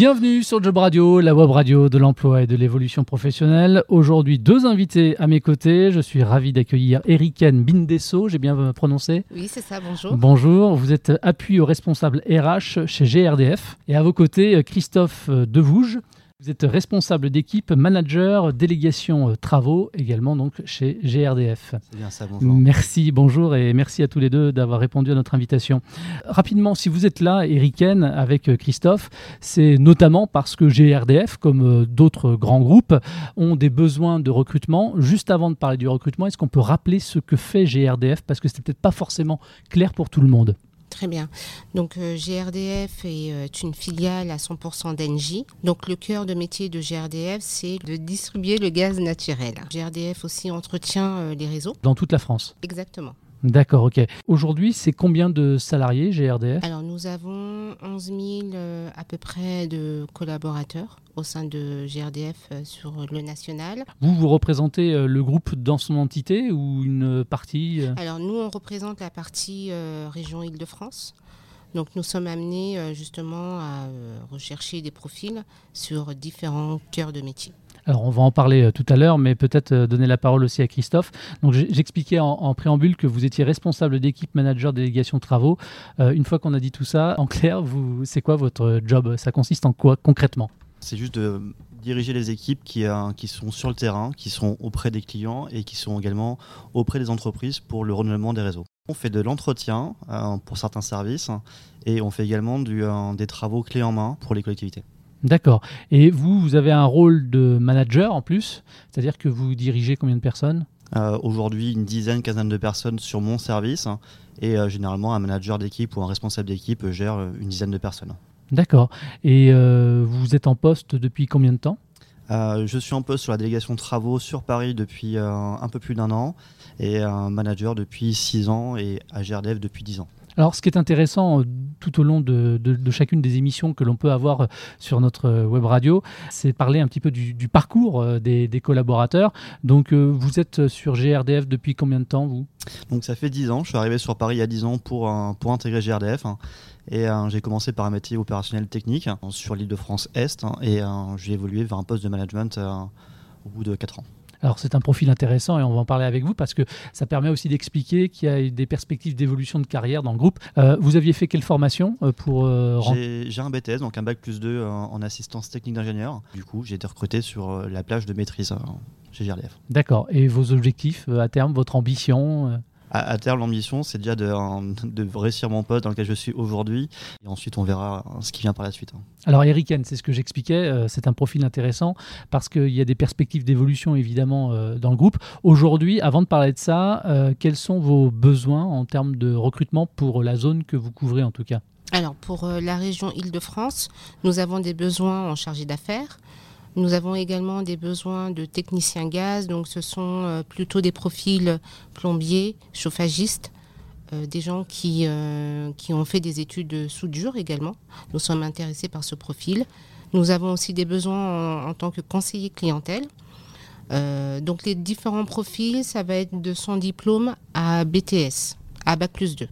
Bienvenue sur Job Radio, la web radio de l'emploi et de l'évolution professionnelle. Aujourd'hui, deux invités à mes côtés. Je suis ravi d'accueillir Eriken Bindesso, j'ai bien prononcé Oui, c'est ça, bonjour. Bonjour, vous êtes appui au responsable RH chez GRDF. Et à vos côtés, Christophe Devouge, vous êtes responsable d'équipe, manager, délégation euh, travaux également donc chez GRDF. C'est bien ça, bonjour. Merci, bonjour et merci à tous les deux d'avoir répondu à notre invitation. Rapidement, si vous êtes là, Eriken, avec euh, Christophe, c'est notamment parce que GRDF, comme euh, d'autres grands groupes, ont des besoins de recrutement. Juste avant de parler du recrutement, est-ce qu'on peut rappeler ce que fait GRDF Parce que c'est peut-être pas forcément clair pour tout le monde. Très bien. Donc euh, GRDF est euh, une filiale à 100% d'Engie. Donc le cœur de métier de GRDF, c'est de distribuer le gaz naturel. GRDF aussi entretient euh, les réseaux. Dans toute la France Exactement. D'accord, ok. Aujourd'hui, c'est combien de salariés GRDF Alors, nous avons 11 000 euh, à peu près de collaborateurs au sein de GRDF euh, sur le national. Vous, vous représentez euh, le groupe dans son entité ou une partie Alors, nous, on représente la partie région Île-de-France. Donc nous sommes amenés justement à rechercher des profils sur différents cœurs de métier. Alors on va en parler euh, tout à l'heure, mais peut-être euh, donner la parole aussi à Christophe. Donc j'expliquais en, préambule que vous étiez responsable d'équipe manager délégation travaux. Euh, une fois qu'on a dit tout ça, en clair, vous, c'est quoi votre job? Ça consiste en quoi concrètement? C'est juste de diriger les équipes qui, sont sur le terrain, qui sont auprès des clients et qui sont également auprès des entreprises pour le renouvellement des réseaux. On fait de l'entretien pour certains services et on fait également des travaux clés en main pour les collectivités. D'accord. Et vous, vous avez un rôle de manager en plus, c'est-à-dire que vous dirigez combien de personnes? Euh, Aujourd'hui, une dizaine, quinzaine de personnes sur mon service. Et euh, généralement, un manager d'équipe ou un responsable d'équipe gère une dizaine de personnes. D'accord. Et euh, vous êtes en poste depuis combien de temps? Je suis en poste sur la délégation travaux sur Paris depuis un peu plus d'un an et un manager depuis six ans et à GRDF depuis dix ans. Alors, ce qui est intéressant euh, tout au long de, chacune des émissions que l'on peut avoir euh, sur notre euh, web radio, c'est parler un petit peu du, parcours des, collaborateurs. Donc, vous êtes sur GRDF depuis combien de temps, vous? Donc, ça fait 10 ans. Je suis arrivé sur Paris il y a 10 ans pour, pour intégrer GRDF. Hein. Et j'ai commencé par un métier opérationnel technique hein, sur l'île de France Est. Hein, et j'ai évolué vers un poste de management au bout de 4 ans. Alors c'est un profil intéressant et on va en parler avec vous parce que ça permet aussi d'expliquer qu'il y a des perspectives d'évolution de carrière dans le groupe. Euh, vous aviez fait quelle formation euh, pour euh, J'ai un BTS, donc un bac plus 2 en, assistance technique d'ingénieur. Du coup, j'ai été recruté sur la plage de maîtrise chez GRDF. D'accord. Et vos objectifs à terme, votre ambition à, terme, l'ambition, c'est déjà de, de, réussir mon poste dans lequel je suis aujourd'hui. Et ensuite, on verra ce qui vient par la suite. Hein. Alors, Eriken, c'est ce que j'expliquais. Euh, c'est un profil intéressant parce qu'il y a des perspectives d'évolution, évidemment, euh, dans le groupe. Aujourd'hui, avant de parler de ça, euh, quels sont vos besoins en termes de recrutement pour la zone que vous couvrez, en tout cas? Alors pour la région Île-de-France, nous avons des besoins en chargé d'affaires, nous avons également des besoins de techniciens gaz, donc ce sont euh, plutôt des profils plombiers, chauffagistes, euh, des gens qui, euh, qui ont fait des études de soudure également. Nous sommes intéressés par ce profil. Nous avons aussi des besoins en, tant que conseiller clientèle. donc les différents profils, ça va être de son diplôme à BTS, à Bac plus 2.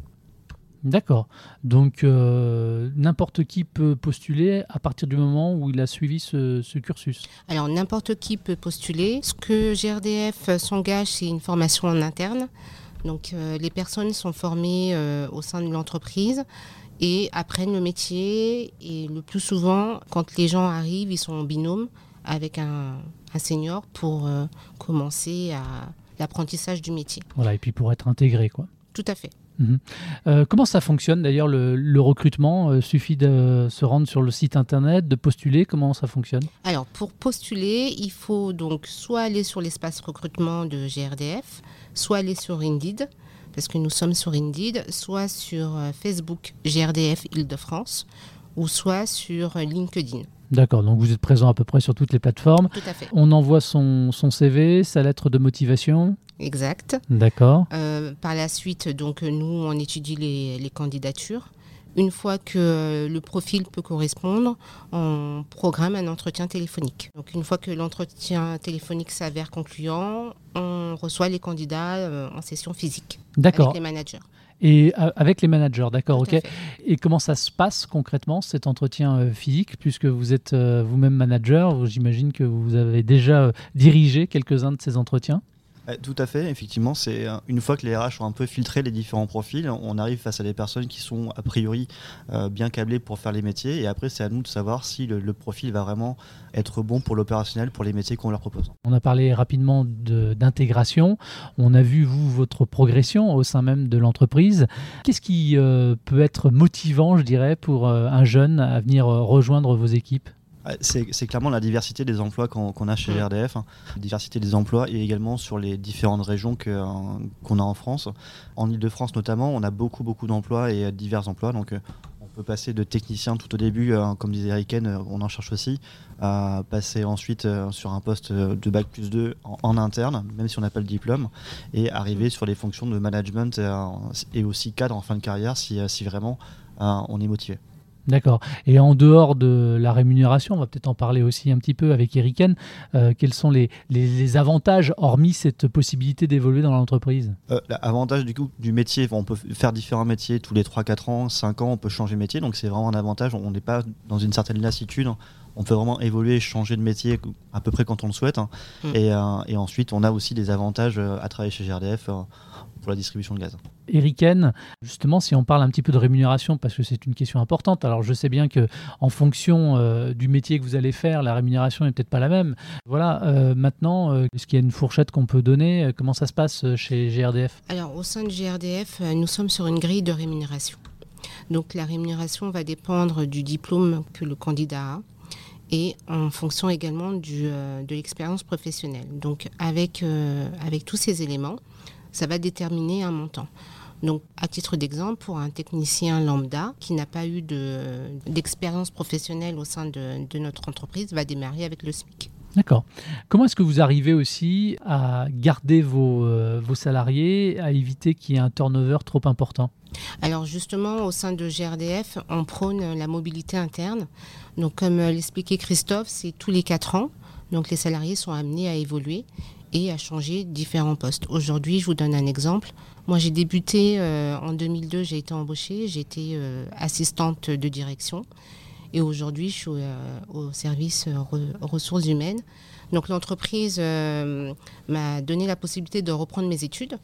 D'accord. Donc euh, n'importe qui peut postuler à partir du moment où il a suivi ce, cursus. Alors n'importe qui peut postuler. Ce que GRDF s'engage, c'est une formation en interne. Donc euh, les personnes sont formées euh, au sein de l'entreprise et apprennent le métier. Et le plus souvent, quand les gens arrivent, ils sont en binôme avec un, un senior pour commencer à l'apprentissage du métier. Voilà, et puis pour être intégré, quoi. Tout à fait. Mhm. Euh, comment ça fonctionne d'ailleurs le, recrutement? Euh, Suffit de se rendre sur le site internet, de postuler? Comment ça fonctionne? Alors pour postuler, il faut donc soit aller sur l'espace recrutement de GRDF, soit aller sur Indeed, parce que nous sommes sur Indeed, soit sur euh, Facebook GRDF Île-de-France, ou soit sur LinkedIn. D'accord, donc vous êtes présent à peu près sur toutes les plateformes. Tout à fait. On envoie son, son CV, sa lettre de motivation Exact. D'accord. Euh, par la suite, donc nous, on étudie les, les candidatures. Une fois que le profil peut correspondre, on programme un entretien téléphonique. Donc une fois que l'entretien téléphonique s'avère concluant, on reçoit les candidats euh, en session physique avec les managers. Et euh, avec les managers, d'accord, ok. Et comment ça se passe concrètement cet entretien euh, physique, puisque vous êtes vous-même manager, j'imagine que vous avez déjà dirigé quelques-uns de ces entretiens? euh, tout à fait, effectivement, c'est euh, une fois que les RH ont un peu filtré les différents profils, on arrive face à des personnes qui sont a priori euh, bien câblées pour faire les métiers, et après c'est à nous de savoir si le, profil va vraiment être bon pour l'opérationnel, pour les métiers qu'on leur propose. On a parlé rapidement d'intégration, on a vu vous votre progression au sein même de l'entreprise. Qu'est-ce qui peut être motivant, je dirais, pour un jeune à venir rejoindre vos équipes? C'est clairement la diversité des emplois qu'on a chez mm. RDF, hein. la diversité des emplois et également sur les différentes régions euh, qu'on a en France. En Ile-de-France notamment, on a beaucoup beaucoup d'emplois et divers emplois. Donc euh, on peut passer de technicien tout au début, euh, comme disait Eriken, on en cherche aussi, à passer ensuite sur un poste de bac plus 2 en, interne, même si on n'a pas le diplôme, et arriver sur les fonctions de management et aussi cadre en fin de carrière si, si vraiment on est motivé. D'accord. Et en dehors de la rémunération, on va peut-être en parler aussi un petit peu avec Eriken, euh, quels sont les, avantages, hormis cette possibilité d'évoluer dans l'entreprise? Euh, L'avantage du coup du métier, on peut faire différents métiers tous les 3-4 ans, 5 ans, on peut changer de métier, donc c'est vraiment un avantage, on n'est pas dans une certaine lassitude, on peut vraiment évoluer, changer de métier à peu près quand on le souhaite. Hein. Hmm. Euh, et, ensuite, on a aussi des avantages à travailler chez GRDF pour la distribution de gaz. Eriken, justement, si on parle un petit peu de rémunération, parce que c'est une question importante. Alors, je sais bien que en fonction euh, du métier que vous allez faire, la rémunération n'est peut-être pas la même. Voilà. Euh, maintenant, euh, est-ce qu'il y a une fourchette qu'on peut donner Comment ça se passe chez GRDF Alors, au sein de GRDF, nous sommes sur une grille de rémunération. Donc, la rémunération va dépendre du diplôme que le candidat a et en fonction également du, de l'expérience professionnelle. Donc, avec, avec tous ces éléments, ça va déterminer un montant. Donc, à titre d'exemple, pour un technicien lambda qui n'a pas eu d'expérience professionnelle au sein de, notre entreprise, va démarrer avec le SMIC. D'accord. Comment est-ce que vous arrivez aussi à garder vos, euh, vos salariés, à éviter qu'il y ait un turnover trop important? Alors justement, au sein de GRDF, on prône la mobilité interne. Donc comme l'expliquait Christophe, c'est tous les quatre ans. Donc les salariés sont amenés à évoluer et à changer différents postes. Aujourd'hui, je vous donne un exemple. Moi, j'ai débuté euh, en 2002, j'ai été embauchée, euh, assistante de direction et aujourd'hui, je suis euh, au service ressources humaines. Donc l'entreprise m'a donné la possibilité de reprendre mes études.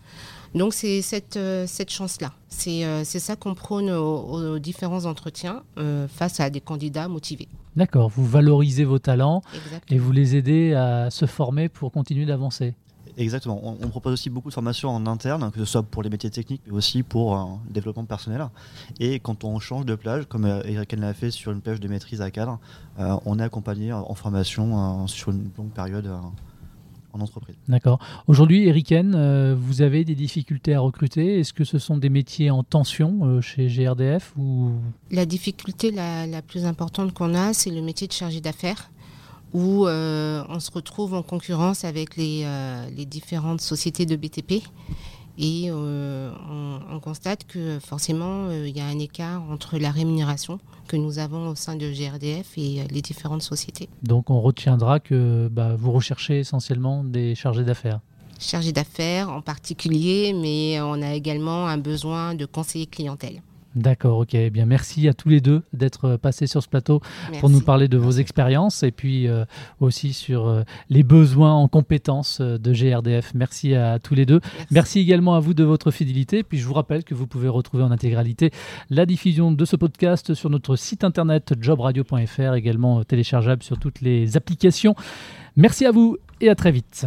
Donc c'est cette, cette chance-là. C'est ça qu'on prône aux, différents entretiens face à des candidats motivés. D'accord, vous valorisez vos talents et vous les aidez à se former pour continuer d'avancer. Exactement. On, propose aussi beaucoup de formations en interne, que ce soit pour les métiers techniques, mais aussi pour euh, le développement personnel. Et quand on change de plage, comme euh, Eric l'a fait sur une plage de maîtrise à cadre, euh, on est accompagné en formation sur une longue période en entreprise. D'accord. Aujourd'hui, Eriken, vous avez des difficultés à recruter. Est-ce que ce sont des métiers en tension chez GRDF ou... La difficulté la, la plus importante qu'on a, c'est le métier de chargé d'affaires où euh, on se retrouve en concurrence avec les, euh, différentes sociétés de BTP. Et euh, on, constate que forcément, il y a un écart entre la rémunération que nous avons au sein de GRDF et les différentes sociétés. Donc on retiendra que bah, vous recherchez essentiellement des chargés d'affaires Chargés d'affaires en particulier, mais on a également un besoin de conseiller clientèle. D'accord, ok. Eh bien, merci à tous les deux d'être passés sur ce plateau pour nous parler de vos expériences et puis euh, aussi sur euh, les besoins en compétences euh, de GRDF. Merci à tous les deux. Merci. également à vous de votre fidélité. Puis je vous rappelle que vous pouvez retrouver en intégralité la diffusion de ce podcast sur notre site internet jobradio.fr, également téléchargeable sur toutes les applications. Merci à vous et à très vite.